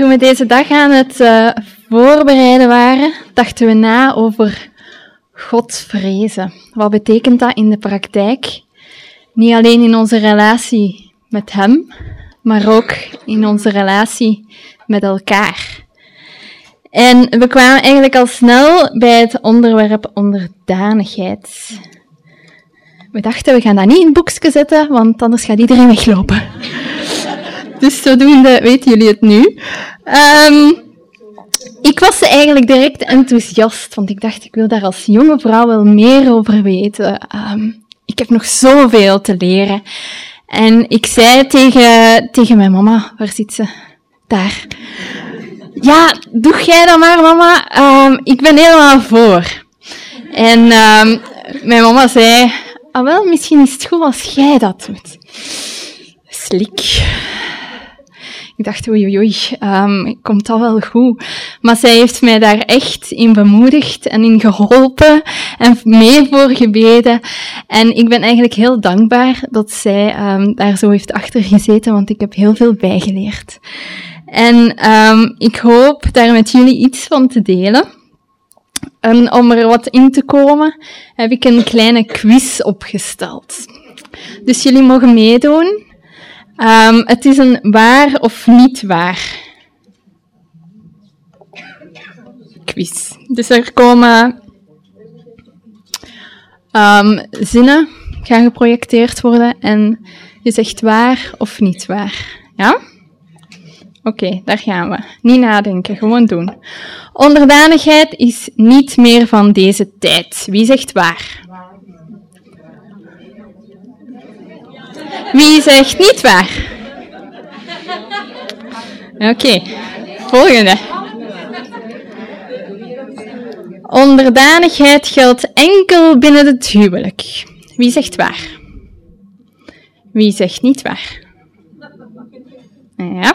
Toen we deze dag aan het uh, voorbereiden waren, dachten we na over God vrezen. Wat betekent dat in de praktijk? Niet alleen in onze relatie met Hem, maar ook in onze relatie met elkaar. En we kwamen eigenlijk al snel bij het onderwerp onderdanigheid. We dachten, we gaan dat niet in het boekje zetten, want anders gaat iedereen weglopen. Dus zodoende weten jullie het nu. Um, ik was eigenlijk direct enthousiast, want ik dacht, ik wil daar als jonge vrouw wel meer over weten. Um, ik heb nog zoveel te leren. En ik zei tegen, tegen mijn mama, waar zit ze? Daar. Ja, doe jij dat maar, mama. Um, ik ben helemaal voor. En mijn mama zei, ah wel, misschien is het goed als jij dat doet. Slik. Ik dacht, oei, oei, um, komt dat wel goed? Maar zij heeft mij daar echt in bemoedigd en in geholpen en mee voor gebeden. En ik ben eigenlijk heel dankbaar dat zij um, daar zo heeft achter gezeten, want ik heb heel veel bijgeleerd. En um, ik hoop daar met jullie iets van te delen. En om er wat in te komen, heb ik een kleine quiz opgesteld. Dus jullie mogen meedoen. Um, het is een waar of niet waar quiz. Dus er komen um, zinnen gaan geprojecteerd worden en je zegt waar of niet waar. Ja? Oké, daar gaan we. Niet nadenken, gewoon doen. Onderdanigheid is niet meer van deze tijd. Wie zegt waar? Wie zegt niet waar? Oké, volgende. Onderdanigheid geldt enkel binnen het huwelijk. Wie zegt waar? Wie zegt niet waar? Ja.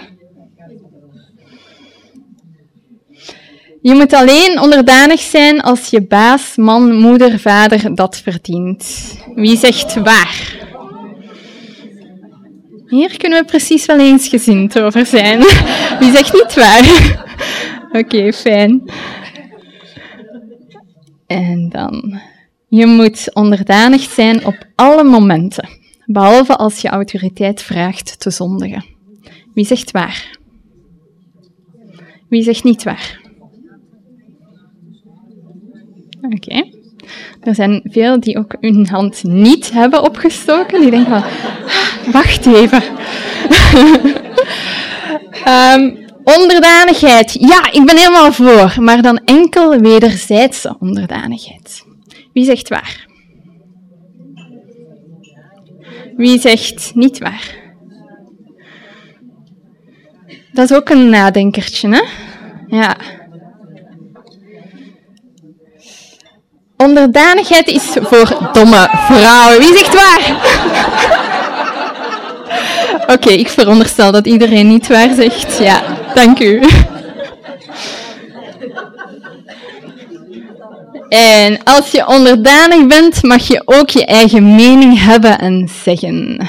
Je moet alleen onderdanig zijn als je baas, man, moeder, vader dat verdient. Wie zegt waar? Hier kunnen we precies wel eensgezind over zijn. Wie zegt niet waar? Oké, fijn. En dan, je moet onderdanig zijn op alle momenten, behalve als je autoriteit vraagt te zondigen. Wie zegt waar? Wie zegt niet waar? Oké. Er zijn veel die ook hun hand niet hebben opgestoken. Die denken van, ah, wacht even. um, onderdanigheid. Ja, ik ben helemaal voor. Maar dan enkel wederzijdse onderdanigheid. Wie zegt waar? Wie zegt niet waar? Dat is ook een nadenkertje, hè? Ja. Onderdanigheid is voor domme vrouwen. Wie zegt waar? Oké, ik veronderstel dat iedereen niet waar zegt. Ja, dank u. En als je onderdanig bent, mag je ook je eigen mening hebben en zeggen.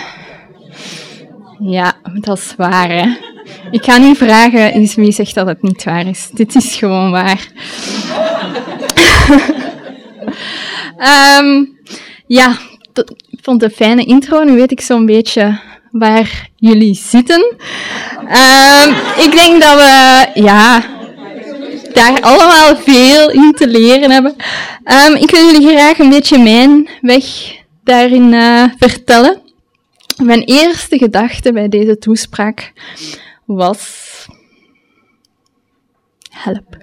Ja, dat is waar, hè. Ik ga niet vragen wie zegt dat het niet waar is. Dit is gewoon waar. Um, ja, ik vond het een fijne intro. Nu weet ik zo'n beetje waar jullie zitten. Um, ik denk dat we, ja, daar allemaal veel in te leren hebben. Um, ik wil jullie graag een beetje mijn weg daarin uh, vertellen. Mijn eerste gedachte bij deze toespraak was: help.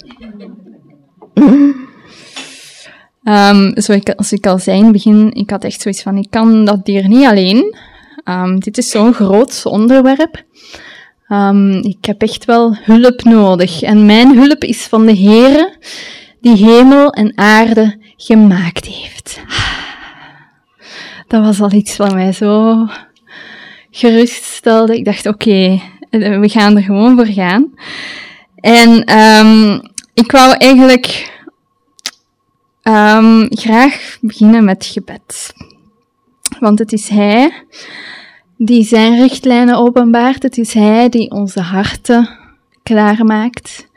Um, zoals ik al zei in het begin, ik had echt zoiets van, ik kan dat dier niet alleen. Um, dit is zo'n groot onderwerp. Um, ik heb echt wel hulp nodig. En mijn hulp is van de Heere, die hemel en aarde gemaakt heeft. Dat was al iets wat mij zo geruststelde. Ik dacht, oké, okay, we gaan er gewoon voor gaan. En ik wou eigenlijk um, graag beginnen met gebed. Want het is Hij die zijn richtlijnen openbaart. Het is Hij die onze harten klaarmaakt.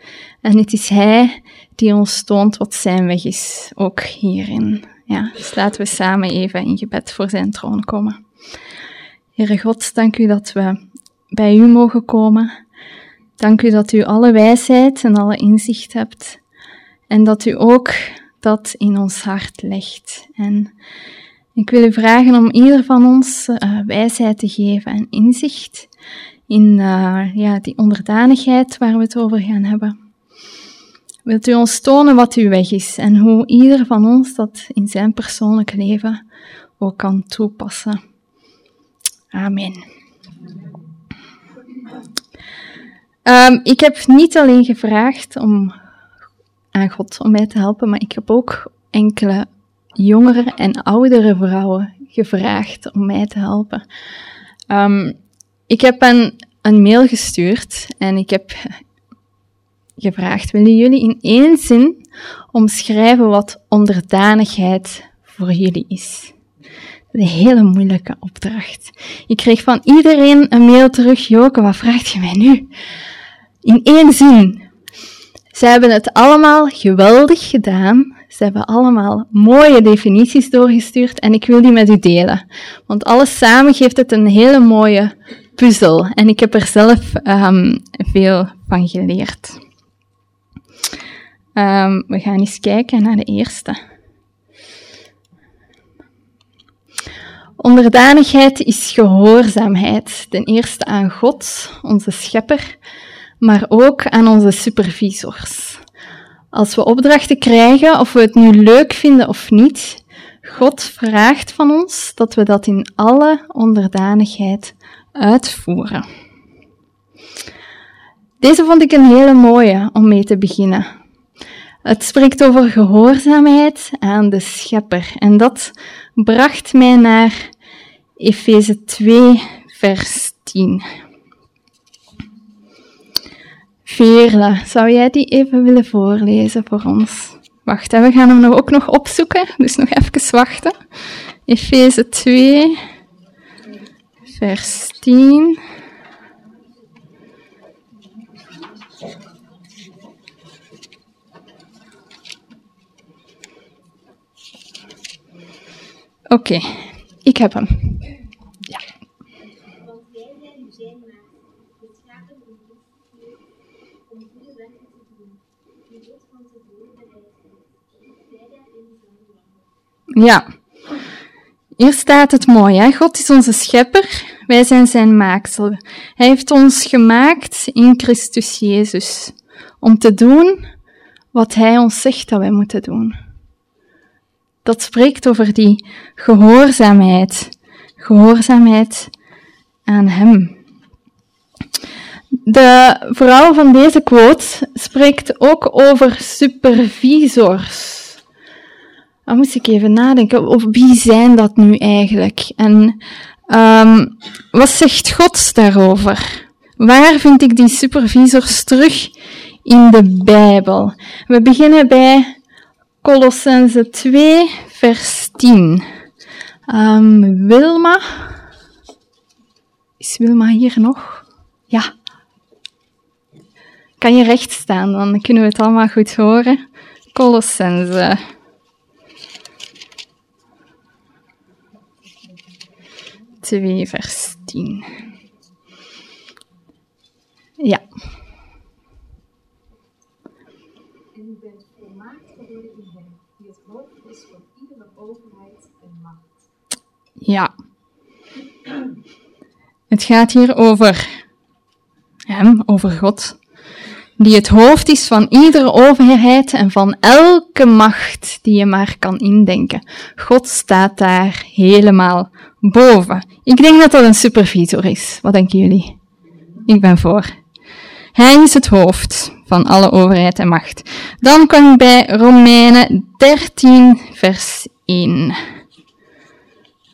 En het is Hij die ons toont wat zijn weg is, ook hierin. Ja, dus laten we samen even in gebed voor zijn troon komen. Heere God, dank u dat we bij u mogen komen. Dank u dat u alle wijsheid en alle inzicht hebt. En dat u ook dat in ons hart legt. En ik wil u vragen om ieder van ons uh, wijsheid te geven en inzicht in uh, ja, die onderdanigheid waar we het over gaan hebben. Wilt u ons tonen wat uw weg is en hoe ieder van ons dat in zijn persoonlijk leven ook kan toepassen. Amen. Um, ik heb niet alleen gevraagd om aan God om mij te helpen, maar ik heb ook enkele jongere en oudere vrouwen gevraagd om mij te helpen. Um, ik heb een, een mail gestuurd en ik heb gevraagd: willen jullie in één zin omschrijven wat onderdanigheid voor jullie is? Een hele moeilijke opdracht. Ik kreeg van iedereen een mail terug: Joke, wat vraagt je mij nu? In één zin. Ze hebben het allemaal geweldig gedaan. Ze hebben allemaal mooie definities doorgestuurd en ik wil die met u delen. Want alles samen geeft het een hele mooie puzzel. En ik heb er zelf um, veel van geleerd. Um, we gaan eens kijken naar de eerste. Onderdanigheid is gehoorzaamheid. Ten eerste aan God, onze schepper, maar ook aan onze supervisors. Als we opdrachten krijgen, of we het nu leuk vinden of niet, God vraagt van ons dat we dat in alle onderdanigheid uitvoeren. Deze vond ik een hele mooie om mee te beginnen. Het spreekt over gehoorzaamheid aan de schepper. En dat bracht mij naar Efeze 2, vers 10. Veerle, zou jij die even willen voorlezen voor ons? Wacht, we gaan hem ook nog opzoeken, dus nog even wachten. Efeze 2, vers 10. Oké, ik heb hem. Ja. Hier staat het mooi, hè? God is onze schepper, wij zijn zijn maaksel. Hij heeft ons gemaakt in Christus Jezus om te doen wat hij ons zegt dat wij moeten doen. Dat spreekt over die gehoorzaamheid, gehoorzaamheid aan hem. De vrouw van deze quote spreekt ook over supervisors. Dan moest ik even nadenken, of wie zijn dat nu eigenlijk? En um, wat zegt God daarover? Waar vind ik die supervisors terug in de Bijbel? We beginnen bij Colossense 2, vers 10. Um, Wilma. Is Wilma hier nog? Ja. Kan je recht staan, dan kunnen we het allemaal goed horen. Colossense 2, vers 10. Ja. En u bent volmaakt geworden in hem, die het hoofd is van iedere overheid en macht. Ja. Het gaat hier over hem, over God, die het hoofd is van iedere overheid en van elke macht die je maar kan indenken. God staat daar helemaal boven. Ik denk dat dat een supervisor is. Wat denken jullie? Ik ben voor. Hij is het hoofd van alle overheid en macht. Dan kom ik bij Romeinen 13, vers 1.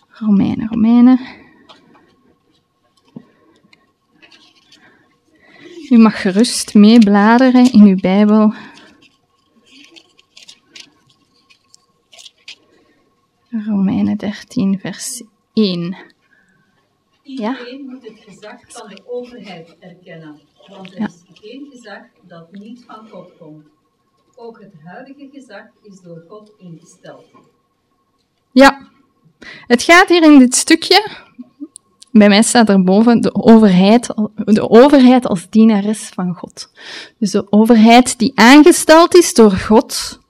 Romeinen, Romeinen. U mag gerust meebladeren in uw Bijbel. Romeinen 13, vers 1. Iedereen moet het gezag van de overheid erkennen, want er Ja. is geen gezag dat niet van God komt. Ook het huidige gezag is door God ingesteld. Ja, het gaat hier in dit stukje. Bij mij staat erboven de overheid, de overheid als dienares van God. Dus de overheid die aangesteld is door God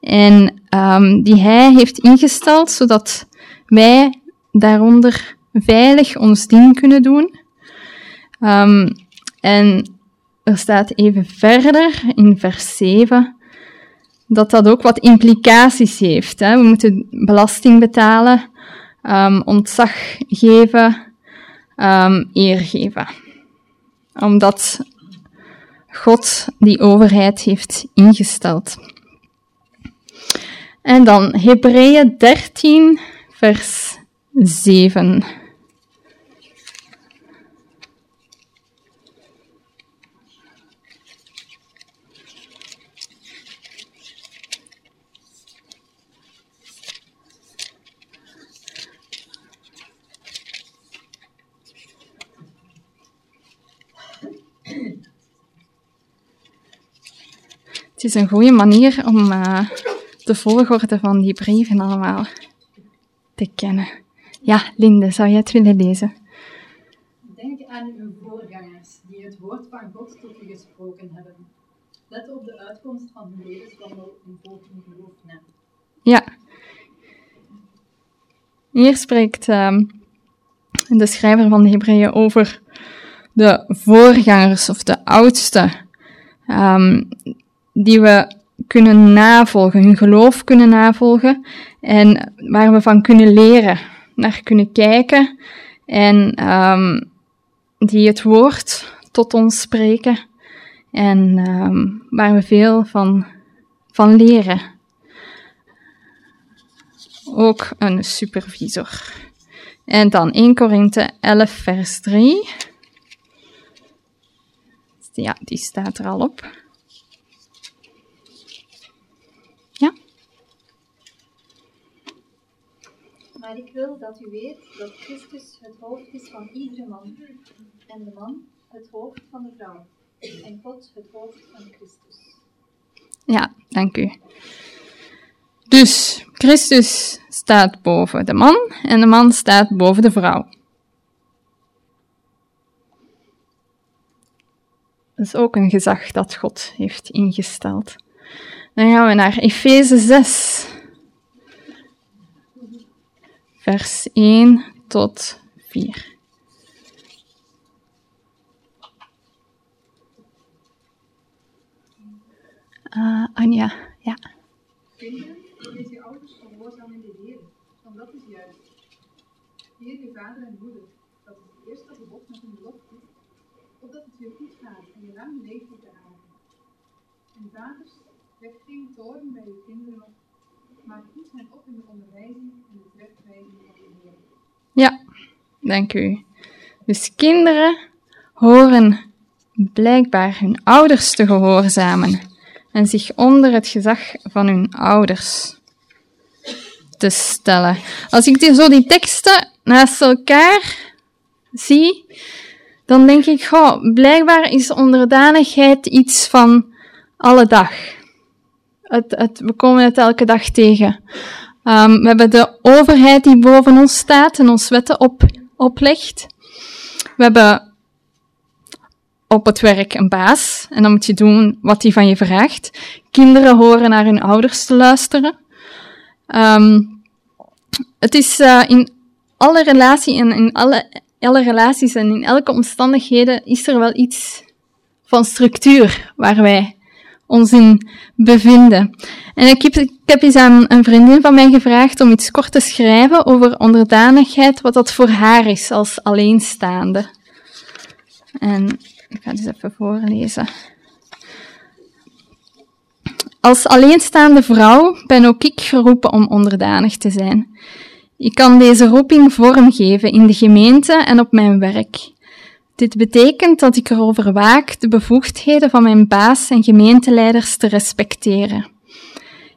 en ehm, die Hij heeft ingesteld zodat wij daaronder veilig ons ding kunnen doen. Ehm, en er staat even verder in vers 7 dat dat ook wat implicaties heeft. Hè. We moeten belasting betalen, ehm, ontzag geven, ehm, eer geven. Omdat God die overheid heeft ingesteld. En dan Hebreeën 13, vers 7. Het is een goede manier om eh, de volgorde van die brieven allemaal te kennen. Ja, Linde, zou jij het willen lezen? Denk aan uw voorgangers die het woord van God tot u gesproken hebben. Let op de uitkomst van hun levenswandel en volg hun geloof na. Ja. Hier spreekt ehm, de schrijver van de Hebreeën over de voorgangers of de oudste, ehm, die we kunnen navolgen, hun geloof kunnen navolgen en waar we van kunnen leren, naar kunnen kijken en ehm, die het woord tot ons spreken en ehm, waar we veel van, van leren ook een supervisor. En dan 1 Korinthe 11, vers 3. Ja, die staat er al op. Ja, Maar ik wil dat u weet dat Christus het hoofd is van iedere man, en de man het hoofd van de vrouw, en God het hoofd van Christus. ja, dank u. Dus Christus staat boven de man en de man staat boven de vrouw. Dat is ook een gezag dat God heeft ingesteld. Dan gaan we naar Efeze 6. Vers 1 tot 4. Ah, Anja, ja. Kinderen, wees je ouders gehoorzaam in de Heer, want dat is juist. Eer je vader en moeder, dat is het eerste gebod met een belofte, opdat het je goed gaat en je lang leeft op de aarde. En vaders, wek geen toorn bij je kinderen op, maar hen op in de onderwijzing en de van de. Ja, dank u. Dus kinderen horen blijkbaar hun ouders te gehoorzamen en zich onder het gezag van hun ouders te stellen. Als ik die, zo die teksten naast elkaar zie, dan denk ik, goh, blijkbaar is onderdanigheid iets van alle dag. We komen het elke dag tegen. Um, we hebben de overheid die boven ons staat en ons wetten op, oplegt. We hebben op het werk een baas en dan moet je doen wat hij van je vraagt. Kinderen horen naar hun ouders te luisteren. Um, het is uh, in alle relaties en in alle, alle relaties en in elke omstandigheden is er wel iets van structuur waar wij ons in bevinden. En ik heb, ik heb eens aan een vriendin van mij gevraagd om iets kort te schrijven over onderdanigheid, wat dat voor haar is als alleenstaande. En ik ga eens even voorlezen. Als alleenstaande vrouw ben ook ik geroepen om onderdanig te zijn. Ik kan deze roeping vormgeven in de gemeente en op mijn werk. Dit betekent dat ik erover waak de bevoegdheden van mijn baas en gemeenteleiders te respecteren.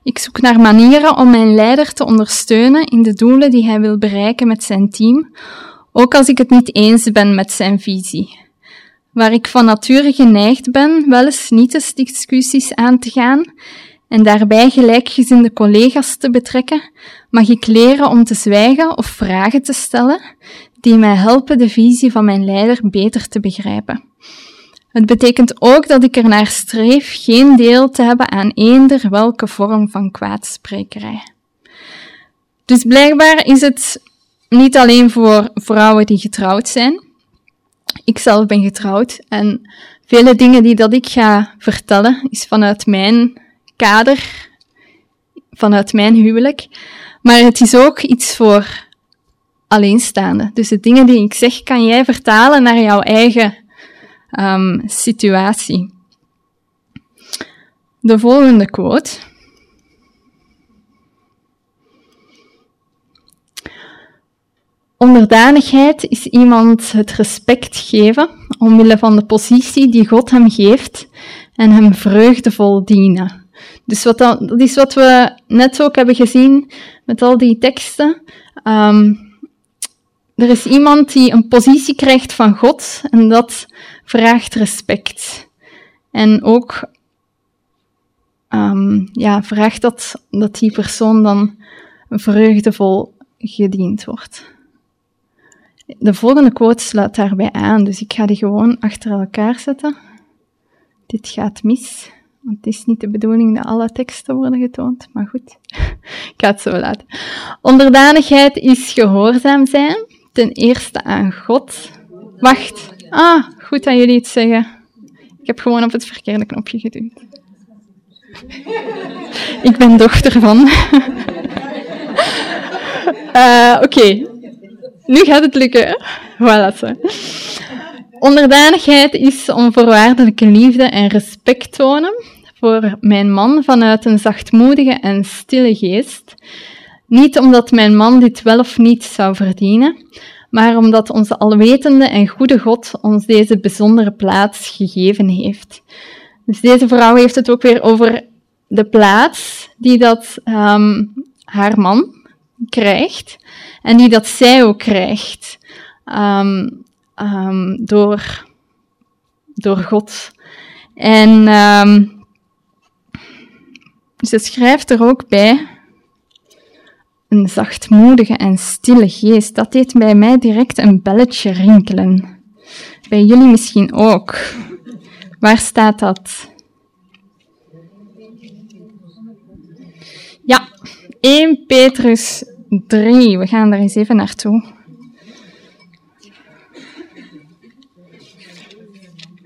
Ik zoek naar manieren om mijn leider te ondersteunen in de doelen die hij wil bereiken met zijn team, ook als ik het niet eens ben met zijn visie. Waar ik van nature geneigd ben wel eens niet eens discussies aan te gaan en daarbij gelijkgezinde collega's te betrekken, mag ik leren om te zwijgen of vragen te stellen die mij helpen de visie van mijn leider beter te begrijpen. Het betekent ook dat ik er naar streef geen deel te hebben aan eender welke vorm van kwaadsprekerij. Dus blijkbaar is het niet alleen voor vrouwen die getrouwd zijn. Ik zelf ben getrouwd en vele dingen die dat ik ga vertellen is vanuit mijn kader, vanuit mijn huwelijk. Maar het is ook iets voor alleenstaande. Dus de dingen die ik zeg, kan jij vertalen naar jouw eigen um, situatie. De volgende quote. Onderdanigheid is iemand het respect geven omwille van de positie die God hem geeft en hem vreugdevol dienen. Dus wat dat, is wat we net ook hebben gezien met al die teksten. Um, er is iemand die een positie krijgt van God en dat vraagt respect. En ook um, ja, vraagt dat, dat die persoon dan vreugdevol gediend wordt. De volgende quote sluit daarbij aan, dus ik ga die gewoon achter elkaar zetten. Dit gaat mis, want het is niet de bedoeling dat alle teksten worden getoond, maar goed, ik ga het zo laten. Onderdanigheid is gehoorzaam zijn ten eerste aan God. Wacht. Ah, goed dat jullie het zeggen. Ik heb gewoon op het verkeerde knopje geduwd. Ik ben dochter van. uh, Oké, nu gaat het lukken. Voilà. Zo. Onderdanigheid is onvoorwaardelijke liefde en respect tonen voor mijn man vanuit een zachtmoedige en stille geest niet omdat mijn man dit wel of niet zou verdienen, maar omdat onze alwetende en goede God ons deze bijzondere plaats gegeven heeft. Dus deze vrouw heeft het ook weer over de plaats die dat um, haar man krijgt en die dat zij ook krijgt um, um, door, door God. En ze schrijft er ook bij een zachtmoedige en stille geest, dat deed bij mij direct een belletje rinkelen. Bij jullie misschien ook. Waar staat dat? Ja, 1 Petrus 3. We gaan daar eens even naartoe.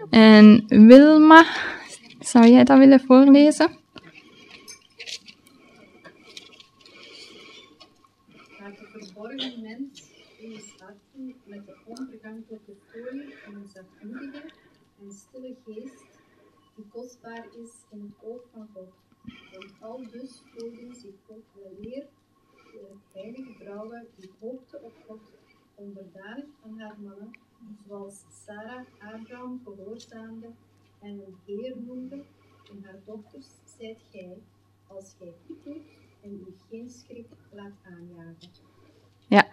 En Wilma, zou jij dat willen voorlezen? Kostbaar is in het oog van God. Want al dus voelden zich God door heilige vrouwen die hoopten op God, onderdanig aan haar mannen, zoals Sarah Abraham gehoorzaamde en een heer noemde, en haar dochters zijt gij, als gij goed doet en u geen schrik laat aanjagen. Ja.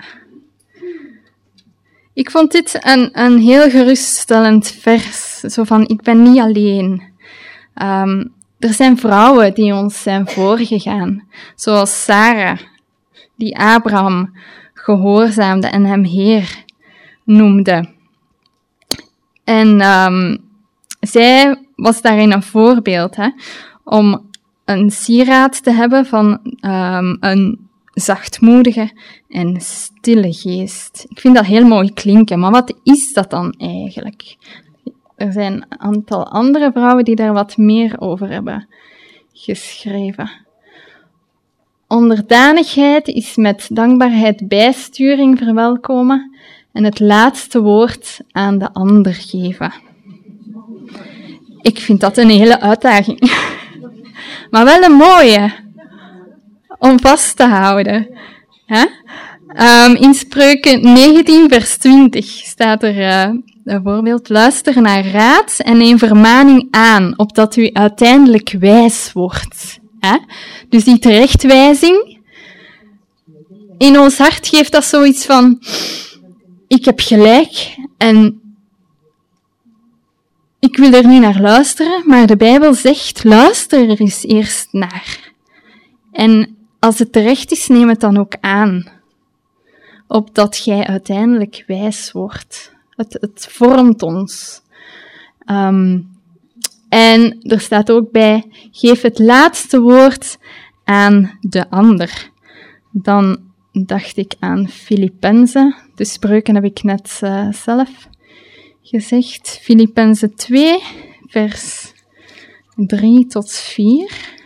Ik vond dit een, een heel geruststellend vers. Zo van, ik ben niet alleen. Um, er zijn vrouwen die ons zijn voorgegaan, zoals Sarah, die Abraham gehoorzaamde en hem Heer noemde. En um, zij was daarin een voorbeeld hè, om een sieraad te hebben van um, een zachtmoedige en stille geest. Ik vind dat heel mooi klinken, maar wat is dat dan eigenlijk? er zijn een aantal andere vrouwen die daar wat meer over hebben geschreven. Onderdanigheid is met dankbaarheid bijsturing verwelkomen en het laatste woord aan de ander geven. Ik vind dat een hele uitdaging. Maar wel een mooie om vast te houden. Um, in Spreuken 19, vers 20 staat er Bijvoorbeeld, luister naar raad en neem vermaning aan, opdat u uiteindelijk wijs wordt. Hè? Dus die terechtwijzing, in ons hart geeft dat zoiets van, ik heb gelijk en ik wil er niet naar luisteren, maar de Bijbel zegt, luister er eerst naar. En als het terecht is, neem het dan ook aan. Opdat jij uiteindelijk wijs wordt. Het, het vormt ons. Ehm, en er staat ook bij, geef het laatste woord aan de ander. Dan dacht ik aan Filippenzen. De spreuken heb ik net uh, zelf gezegd. Filippenzen 2, vers 3 tot 4.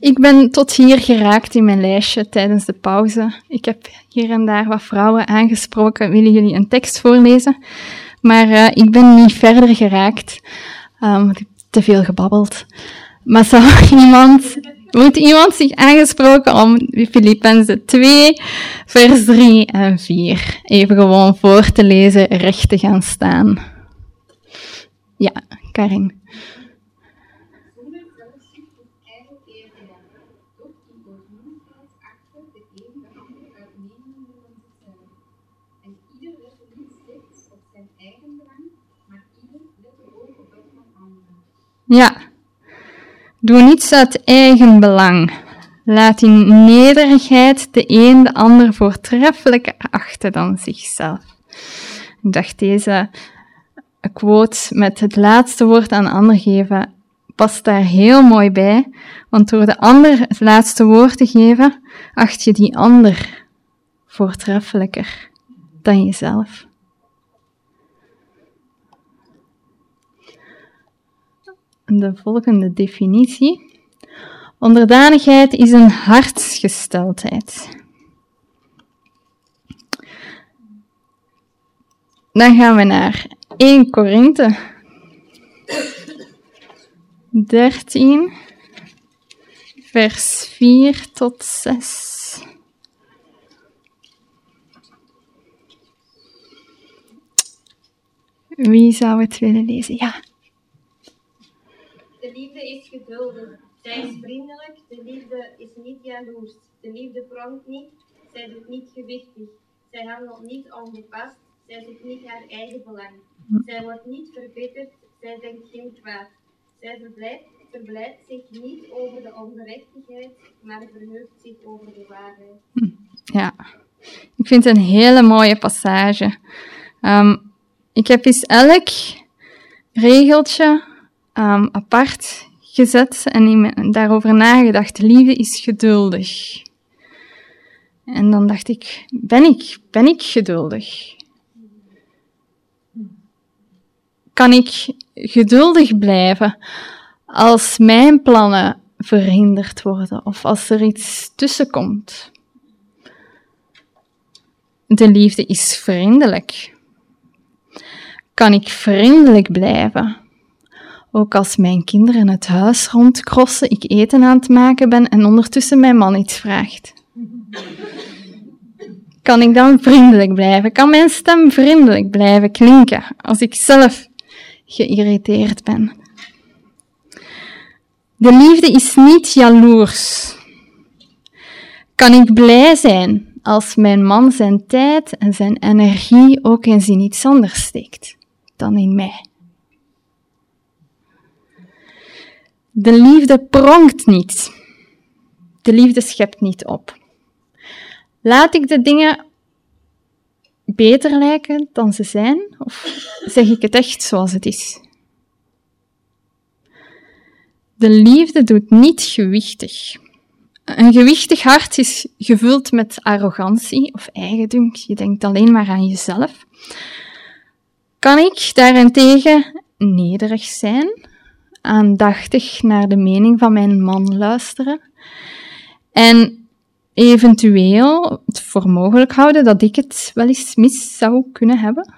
Ik ben tot hier geraakt in mijn lijstje tijdens de pauze. Ik heb hier en daar wat vrouwen aangesproken. Willen jullie een tekst voorlezen? Maar uh, ik ben niet verder geraakt. Um, ik te veel gebabbeld. Maar zou iemand, moet iemand zich aangesproken om Filippenzen 2, vers 3 en 4 even gewoon voor te lezen, recht te gaan staan? Ja, Karin. Ja. Doe niets uit eigen belang. Laat in nederigheid de een de ander voortreffelijker achten dan zichzelf. Ik dacht deze quote met het laatste woord aan de ander geven past daar heel mooi bij, want door de ander het laatste woord te geven, acht je die ander voortreffelijker dan jezelf. De volgende definitie. Onderdanigheid is een hartsgesteldheid. Dan gaan we naar 1 Korinthe 13, vers 4 tot 6. Wie zou het willen lezen? Ja. De liefde is geduldig. Zij is vriendelijk. De liefde is niet jaloers. De liefde pronkt niet. Zij doet niet gewichtig. Zij handelt niet ongepast. Zij zoekt niet haar eigen belang. Zij wordt niet verbitterd. Zij denkt geen kwaad. Zij verblijft, verblijft zich niet over de ongerechtigheid, maar verheugt zich over de waarheid. Ja, ik vind het een hele mooie passage. Um, ik heb eens elk regeltje um, apart gezet en daarover nagedacht. Liefde is geduldig. En dan dacht ik, ben ik, ben ik geduldig? Kan ik geduldig blijven als mijn plannen verhinderd worden of als er iets tussenkomt? De liefde is vriendelijk. Kan ik vriendelijk blijven ook als mijn kinderen het huis rondkrossen, ik eten aan het maken ben en ondertussen mijn man iets vraagt. Kan ik dan vriendelijk blijven? Kan mijn stem vriendelijk blijven klinken als ik zelf geïrriteerd ben? De liefde is niet jaloers. Kan ik blij zijn als mijn man zijn tijd en zijn energie ook eens in iets anders steekt dan in mij? De liefde pronkt niet. De liefde schept niet op. Laat ik de dingen beter lijken dan ze zijn, of zeg ik het echt zoals het is? De liefde doet niet gewichtig. Een gewichtig hart is gevuld met arrogantie of eigendunk. Je denkt alleen maar aan jezelf. Kan ik daarentegen nederig zijn aandachtig naar de mening van mijn man luisteren. En eventueel het voor mogelijk houden dat ik het wel eens mis zou kunnen hebben.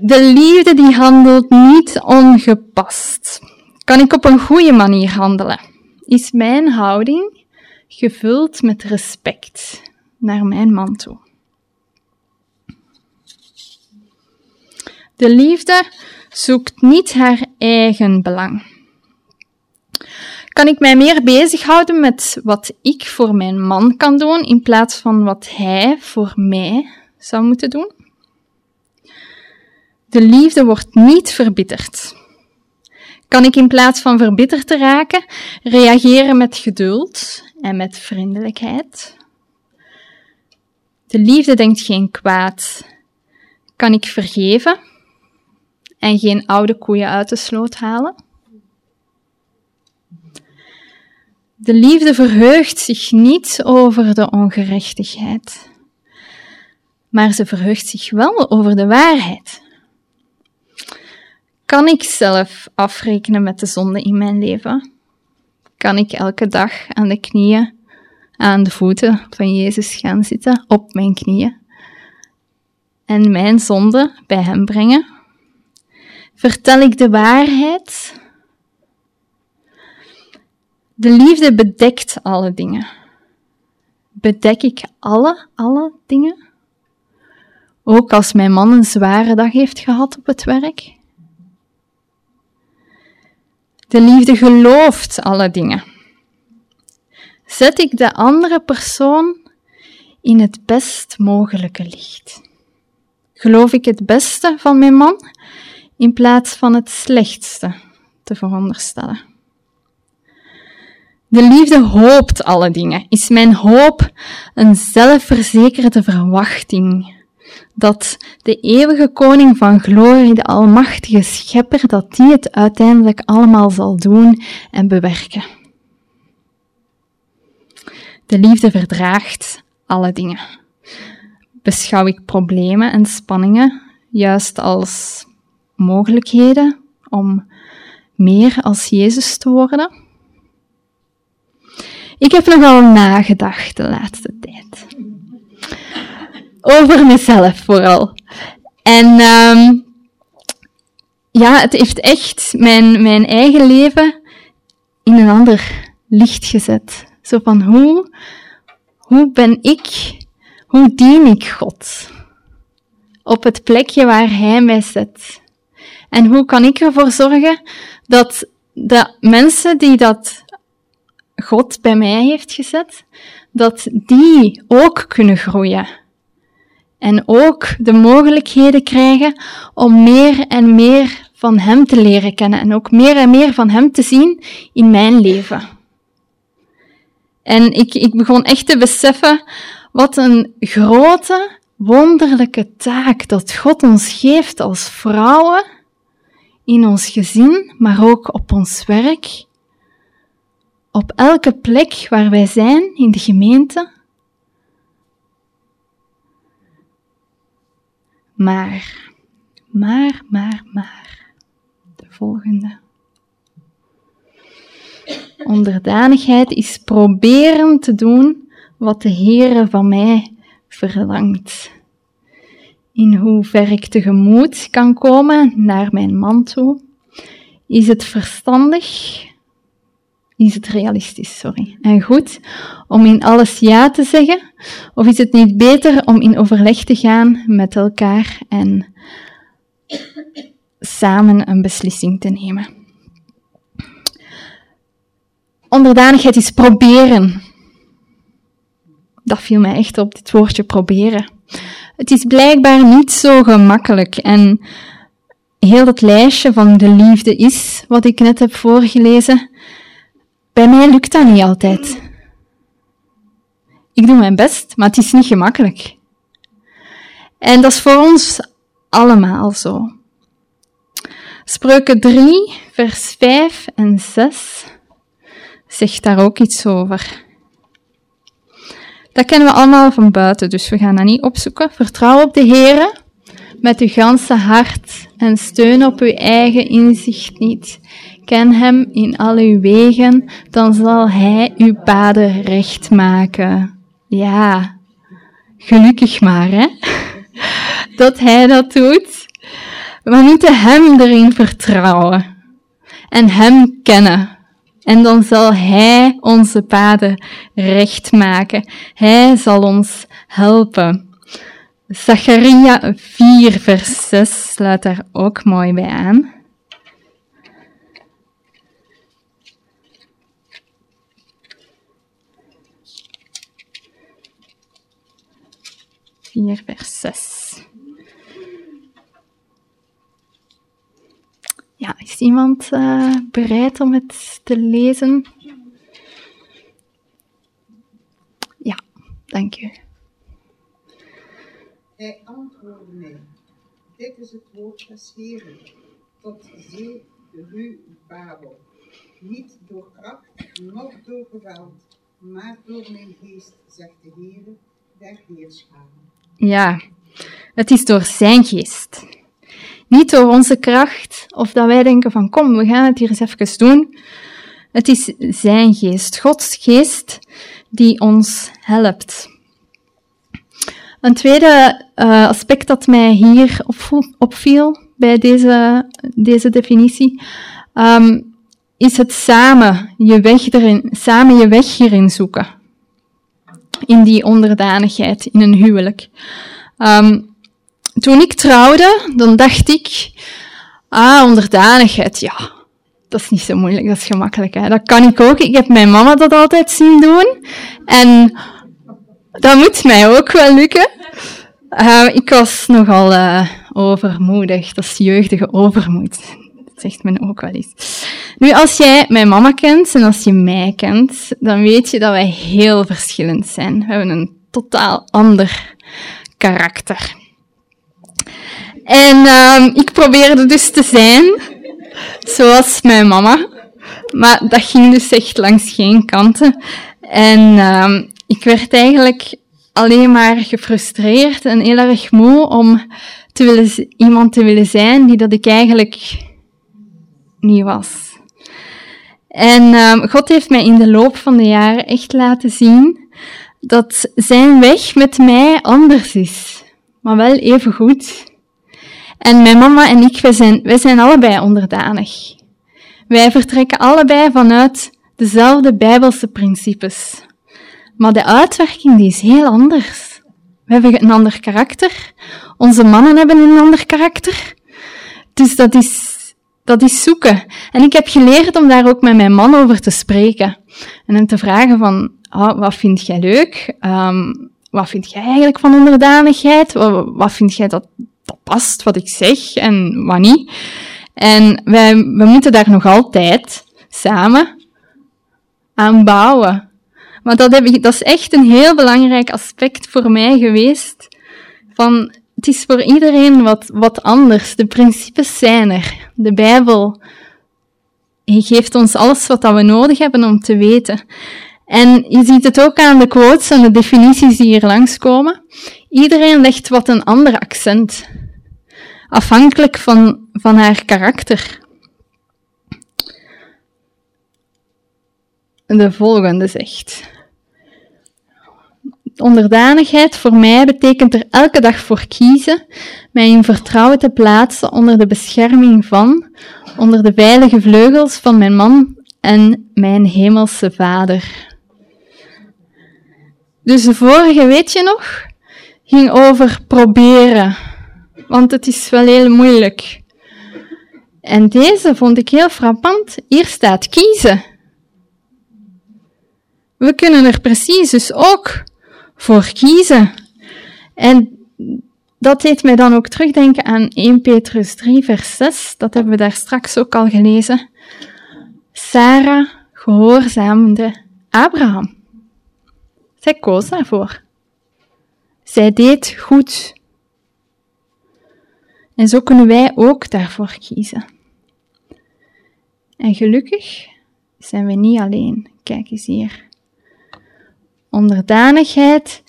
De liefde die handelt niet ongepast. Kan ik op een goede manier handelen? Is mijn houding gevuld met respect naar mijn man toe? De liefde zoekt niet haar eigen belang. Kan ik mij meer bezighouden met wat ik voor mijn man kan doen in plaats van wat hij voor mij zou moeten doen? De liefde wordt niet verbitterd. Kan ik in plaats van verbitterd te raken, reageren met geduld en met vriendelijkheid? De liefde denkt geen kwaad. Kan ik vergeven en geen oude koeien uit de sloot halen? De liefde verheugt zich niet over de ongerechtigheid, maar ze verheugt zich wel over de waarheid. Kan ik zelf afrekenen met de zonde in mijn leven? Kan ik elke dag aan de knieën, aan de voeten van Jezus gaan zitten, op mijn knieën, en mijn zonde bij Hem brengen? Vertel ik de waarheid? De liefde bedekt alle dingen. Bedek ik alle, alle dingen? Ook als mijn man een zware dag heeft gehad op het werk? De liefde gelooft alle dingen. Zet ik de andere persoon in het best mogelijke licht? Geloof ik het beste van mijn man in plaats van het slechtste te veronderstellen? De liefde hoopt alle dingen. Is mijn hoop een zelfverzekerde verwachting dat de eeuwige koning van glorie, de almachtige schepper, dat die het uiteindelijk allemaal zal doen en bewerken. De liefde verdraagt alle dingen. Beschouw ik problemen en spanningen juist als mogelijkheden om meer als Jezus te worden? Ik heb nogal nagedacht de laatste tijd over mezelf vooral. En um, ja, het heeft echt mijn, mijn eigen leven in een ander licht gezet. Zo van hoe, hoe ben ik, hoe dien ik God? Op het plekje waar Hij mij zet. En hoe kan ik ervoor zorgen dat de mensen die dat God bij mij heeft gezet, dat die ook kunnen groeien en ook de mogelijkheden krijgen om meer en meer van Hem te leren kennen en ook meer en meer van Hem te zien in mijn leven. En ik, ik begon echt te beseffen wat een grote, wonderlijke taak dat God ons geeft als vrouwen in ons gezin, maar ook op ons werk, op elke plek waar wij zijn in de gemeente Maar, maar, maar, maar. De volgende. Onderdanigheid is proberen te doen wat de Heere van mij verlangt. In hoever ik tegemoet kan komen naar mijn man toe, is het verstandig is het realistisch, sorry. En goed om in alles ja te zeggen? Of is het niet beter om in overleg te gaan met elkaar en samen een beslissing te nemen? Onderdanigheid is proberen. Dat viel mij echt op, dit woordje proberen. Het is blijkbaar niet zo gemakkelijk en heel dat lijstje van de liefde is, wat ik net heb voorgelezen, bij mij lukt dat niet altijd. Ik doe mijn best, maar het is niet gemakkelijk. En dat is voor ons allemaal zo. Spreuken 3, vers 5 en 6 zegt daar ook iets over. Dat kennen we allemaal van buiten, dus we gaan dat niet opzoeken. Vertrouw op de Heer met uw ganse hart en steun op uw eigen inzicht niet. Ken hem in al uw wegen, dan zal hij uw paden recht maken. Ja, gelukkig maar, hè? Dat hij dat doet. We moeten hem erin vertrouwen en hem kennen. En dan zal hij onze paden recht maken. Hij zal ons helpen. Zacharia 4, vers 6 sluit daar ook mooi bij aan. Vier vers 6. Ja, is iemand uh, bereid om het te lezen? Ja, dank u. Hij antwoordde mij, dit is het woord des Heren, tot zee ru Babel. Niet door kracht, noch door geweld, maar door mijn geest, zegt de Heere der Heerscharen. Ja, het is door zijn geest. Niet door onze kracht, of dat wij denken van kom, we gaan het hier eens even doen. Het is zijn geest, Gods geest, die ons helpt. Een tweede uh, aspect dat mij hier opviel bij deze, deze definitie, um, is het samen je, weg erin, samen je weg hierin zoeken. In die onderdanigheid, in een huwelijk. Um, toen ik trouwde, dan dacht ik, ah, onderdanigheid, ja, dat is niet zo moeilijk, dat is gemakkelijk. Hè? Dat kan ik ook. Ik heb mijn mama dat altijd zien doen. En dat moet mij ook wel lukken. Uh, ik was nogal uh, overmoedig. Dat is jeugdige overmoed. Dat zegt men ook wel eens. Nu, als jij mijn mama kent en als je mij kent, dan weet je dat wij heel verschillend zijn. We hebben een totaal ander karakter. En uh, ik probeerde dus te zijn zoals mijn mama. Maar dat ging dus echt langs geen kanten. En ehm, ik werd eigenlijk alleen maar gefrustreerd en heel erg moe om te willen, iemand te willen zijn die dat ik eigenlijk niet was. En um, God heeft mij in de loop van de jaren echt laten zien dat zijn weg met mij anders is, maar wel even goed. En mijn mama en ik, wij zijn, wij zijn allebei onderdanig. Wij vertrekken allebei vanuit dezelfde Bijbelse principes. Maar de uitwerking die is heel anders. We hebben een ander karakter. Onze mannen hebben een ander karakter. Dus dat is, dat is zoeken. En ik heb geleerd om daar ook met mijn man over te spreken. En hem te vragen van, oh, wat vind jij leuk? Um, wat vind jij eigenlijk van onderdanigheid? Wat, wat vind jij dat past, wat ik zeg en wat niet? En wij, we moeten daar nog altijd samen aan bouwen. Maar dat, heb ik, dat is echt een heel belangrijk aspect voor mij geweest. Van, het is voor iedereen wat, wat anders. De principes zijn er. De Bijbel geeft ons alles wat we nodig hebben om te weten. En je ziet het ook aan de quotes en de definities die hier langskomen. Iedereen legt wat een ander accent. Afhankelijk van, van haar karakter. De volgende zegt. Onderdanigheid voor mij betekent er elke dag voor kiezen, mij in vertrouwen te plaatsen onder de bescherming van, onder de veilige vleugels van mijn man en mijn hemelse vader. Dus de vorige, weet je nog, ging over proberen, want het is wel heel moeilijk. En deze vond ik heel frappant. Hier staat kiezen. We kunnen er precies dus ook voor kiezen. En dat deed mij dan ook terugdenken aan 1 Petrus 3, vers 6. Dat hebben we daar straks ook al gelezen. Sarah gehoorzaamde Abraham. Zij koos daarvoor. Zij deed goed. En zo kunnen wij ook daarvoor kiezen. En gelukkig zijn we niet alleen. Kijk eens hier. Onderdanigheid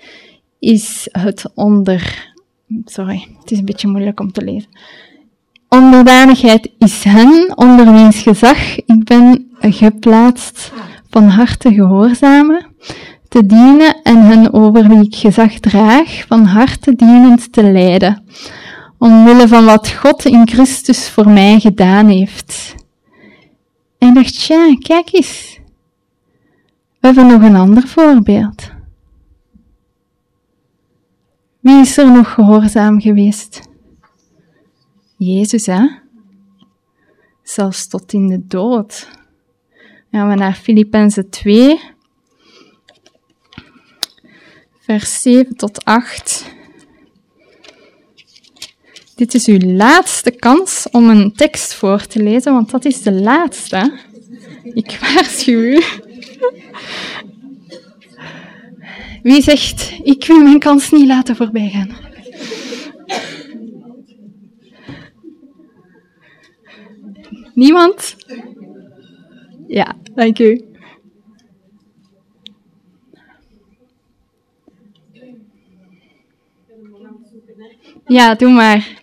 is het onder. Sorry, het is een beetje moeilijk om te lezen. Onderdanigheid is hen onder wiens gezag ik ben geplaatst van harte gehoorzamen, te dienen en hen over wie ik gezag draag, van harte dienend te leiden, omwille van wat God in Christus voor mij gedaan heeft. En ik dacht, ja, kijk eens, we hebben nog een ander voorbeeld. Wie is er nog gehoorzaam geweest? Jezus, hè? Zelfs tot in de dood. Gaan we naar Filippenzen 2, vers 7 tot 8. Dit is uw laatste kans om een tekst voor te lezen, want dat is de laatste. Ik waarschuw u. Wie zegt, ik wil mijn kans niet laten voorbijgaan? Niemand? Ja, dank u. Ja, doe maar.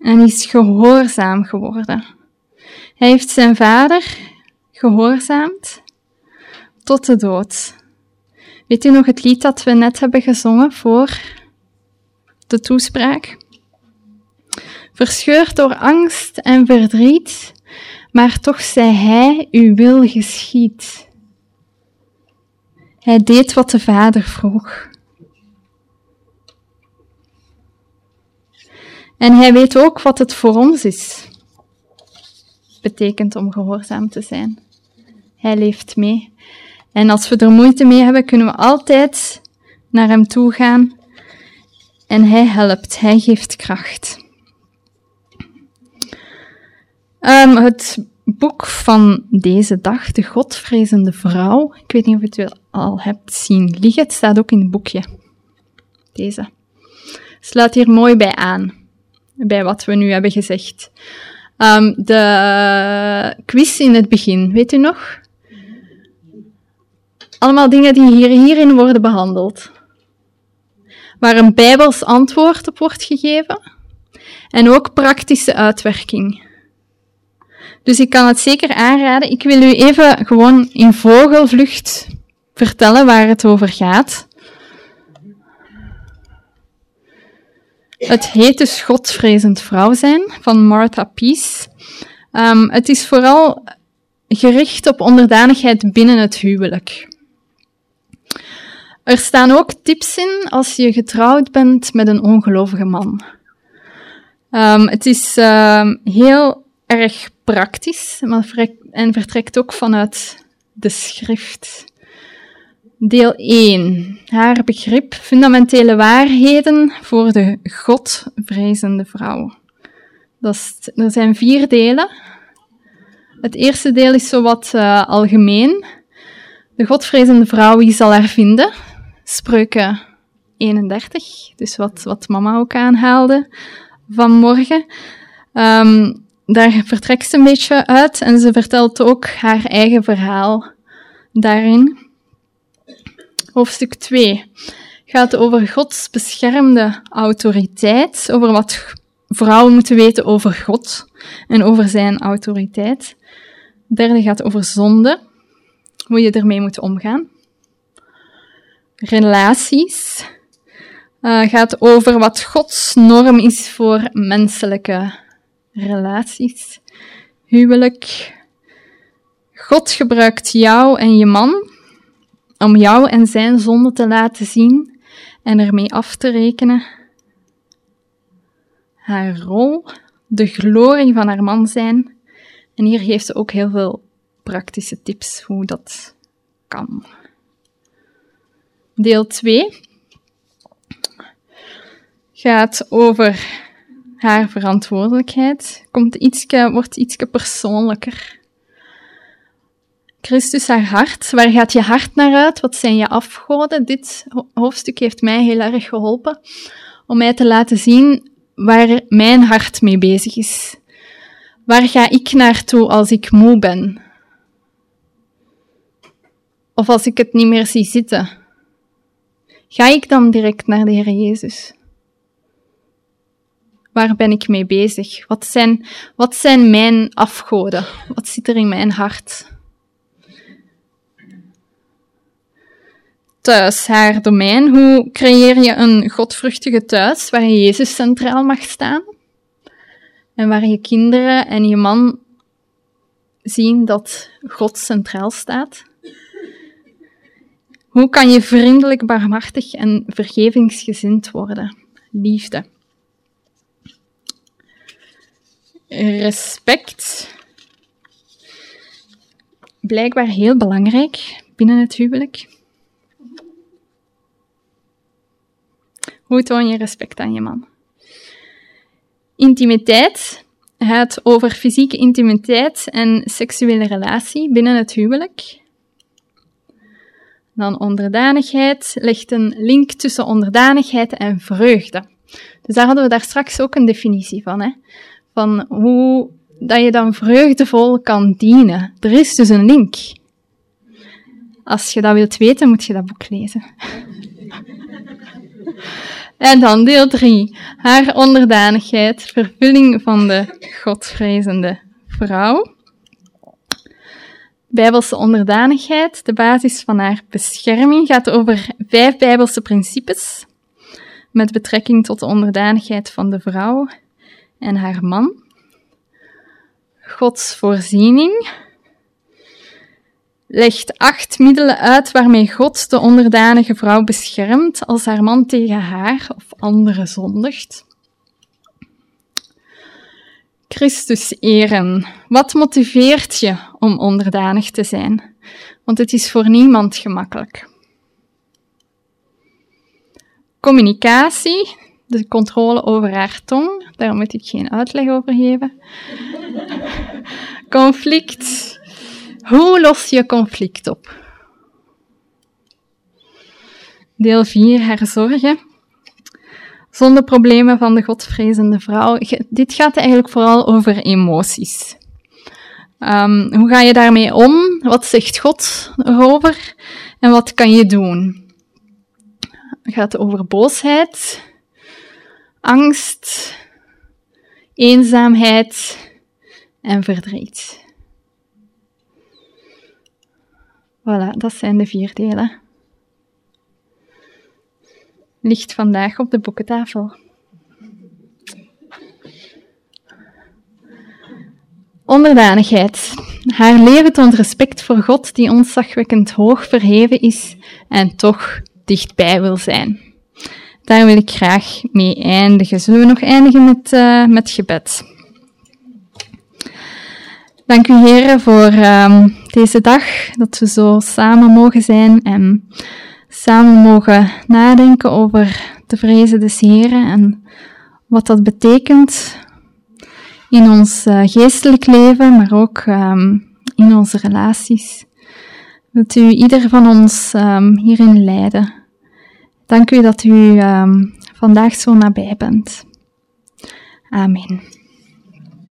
en is gehoorzaam geworden. Hij heeft zijn vader gehoorzaamd tot de dood. Weet u nog het lied dat we net hebben gezongen voor de toespraak? Verscheurd door angst en verdriet, maar toch zei hij, uw wil geschied. Hij deed wat de vader vroeg. En hij weet ook wat het voor ons is. Betekent om gehoorzaam te zijn. Hij leeft mee. En als we er moeite mee hebben, kunnen we altijd naar hem toe gaan. En hij helpt, hij geeft kracht. Um, het boek van deze dag, De Godvrezende Vrouw. Ik weet niet of je het al hebt zien liggen. Het staat ook in het boekje. Deze. Sluit hier mooi bij aan bij wat we nu hebben gezegd. Um, de quiz in het begin, weet u nog? Allemaal dingen die hier, hierin worden behandeld. Waar een bijbels antwoord op wordt gegeven. En ook praktische uitwerking. Dus ik kan het zeker aanraden. Ik wil u even gewoon in vogelvlucht vertellen waar het over gaat. Het heet dus Godvrezend vrouw zijn van Martha Peace. Um, het is vooral gericht op onderdanigheid binnen het huwelijk. Er staan ook tips in als je getrouwd bent met een ongelovige man. Um, het is um, heel erg praktisch maar en vertrekt ook vanuit de schrift. Deel 1. Haar begrip fundamentele waarheden voor de Godvrezende vrouw. Dat is, er zijn vier delen. Het eerste deel is zowat uh, algemeen. De Godvrezende vrouw, wie zal haar vinden? Spreuken 31, dus wat, wat mama ook aanhaalde vanmorgen. Um, daar vertrekt ze een beetje uit en ze vertelt ook haar eigen verhaal daarin. Hoofdstuk 2 gaat over Gods beschermde autoriteit, over wat vrouwen moeten weten over God en over zijn autoriteit. Derde gaat over zonde, hoe je ermee moet omgaan. Relaties uh, gaat over wat Gods norm is voor menselijke relaties. Huwelijk. God gebruikt jou en je man om jou en zijn zonde te laten zien en ermee af te rekenen. Haar rol, de glorie van haar man zijn. En hier geeft ze ook heel veel praktische tips hoe dat kan. Deel 2 gaat over haar verantwoordelijkheid. Komt ietske, wordt iets persoonlijker. Christus haar hart. Waar gaat je hart naar uit? Wat zijn je afgoden? Dit hoofdstuk heeft mij heel erg geholpen om mij te laten zien waar mijn hart mee bezig is. Waar ga ik naartoe als ik moe ben? Of als ik het niet meer zie zitten, ga ik dan direct naar de Heer Jezus? Waar ben ik mee bezig? Wat zijn, wat zijn mijn afgoden? Wat zit er in mijn hart? Thuis, haar domein. Hoe creëer je een godvruchtige thuis waar Jezus centraal mag staan? En waar je kinderen en je man zien dat God centraal staat? Hoe kan je vriendelijk, barmhartig en vergevingsgezind worden? Liefde. Respect. Blijkbaar heel belangrijk binnen het huwelijk. Hoe toon je respect aan je man? Intimiteit gaat over fysieke intimiteit en seksuele relatie binnen het huwelijk. Dan onderdanigheid legt een link tussen onderdanigheid en vreugde. Dus daar hadden we daar straks ook een definitie van. Hè? Van hoe dat je dan vreugdevol kan dienen. Er is dus een link. Als je dat wilt weten, moet je dat boek lezen. En dan deel 3. Haar onderdanigheid, vervulling van de godvrezende vrouw. Bijbelse onderdanigheid, de basis van haar bescherming, gaat over vijf Bijbelse principes met betrekking tot de onderdanigheid van de vrouw en haar man. Gods voorziening legt acht middelen uit waarmee God de onderdanige vrouw beschermt als haar man tegen haar of anderen zondigt. Christus eren. Wat motiveert je om onderdanig te zijn? Want het is voor niemand gemakkelijk. Communicatie, de controle over haar tong, daar moet ik geen uitleg over geven. Conflict. Hoe los je conflict op? Deel 4, haar zorgen. Zonder problemen van de godvrezende vrouw. Dit gaat eigenlijk vooral over emoties. Um, hoe ga je daarmee om? Wat zegt God erover? En wat kan je doen? Het gaat over boosheid, angst, eenzaamheid en verdriet. Voilà, dat zijn de vier delen. Ligt vandaag op de boekentafel. Onderdanigheid. Haar leven toont respect voor God die ontzagwekkend hoog verheven is en toch dichtbij wil zijn. Daar wil ik graag mee eindigen. Zullen we nog eindigen met, uh, met gebed? Dank u, heren, voor um, deze dag, dat we zo samen mogen zijn en samen mogen nadenken over de vrezen des Heren en wat dat betekent in ons uh, geestelijk leven, maar ook um, in onze relaties. Wilt u ieder van ons um, hierin leiden? Dank u dat u vandaag zo nabij bent. Amen.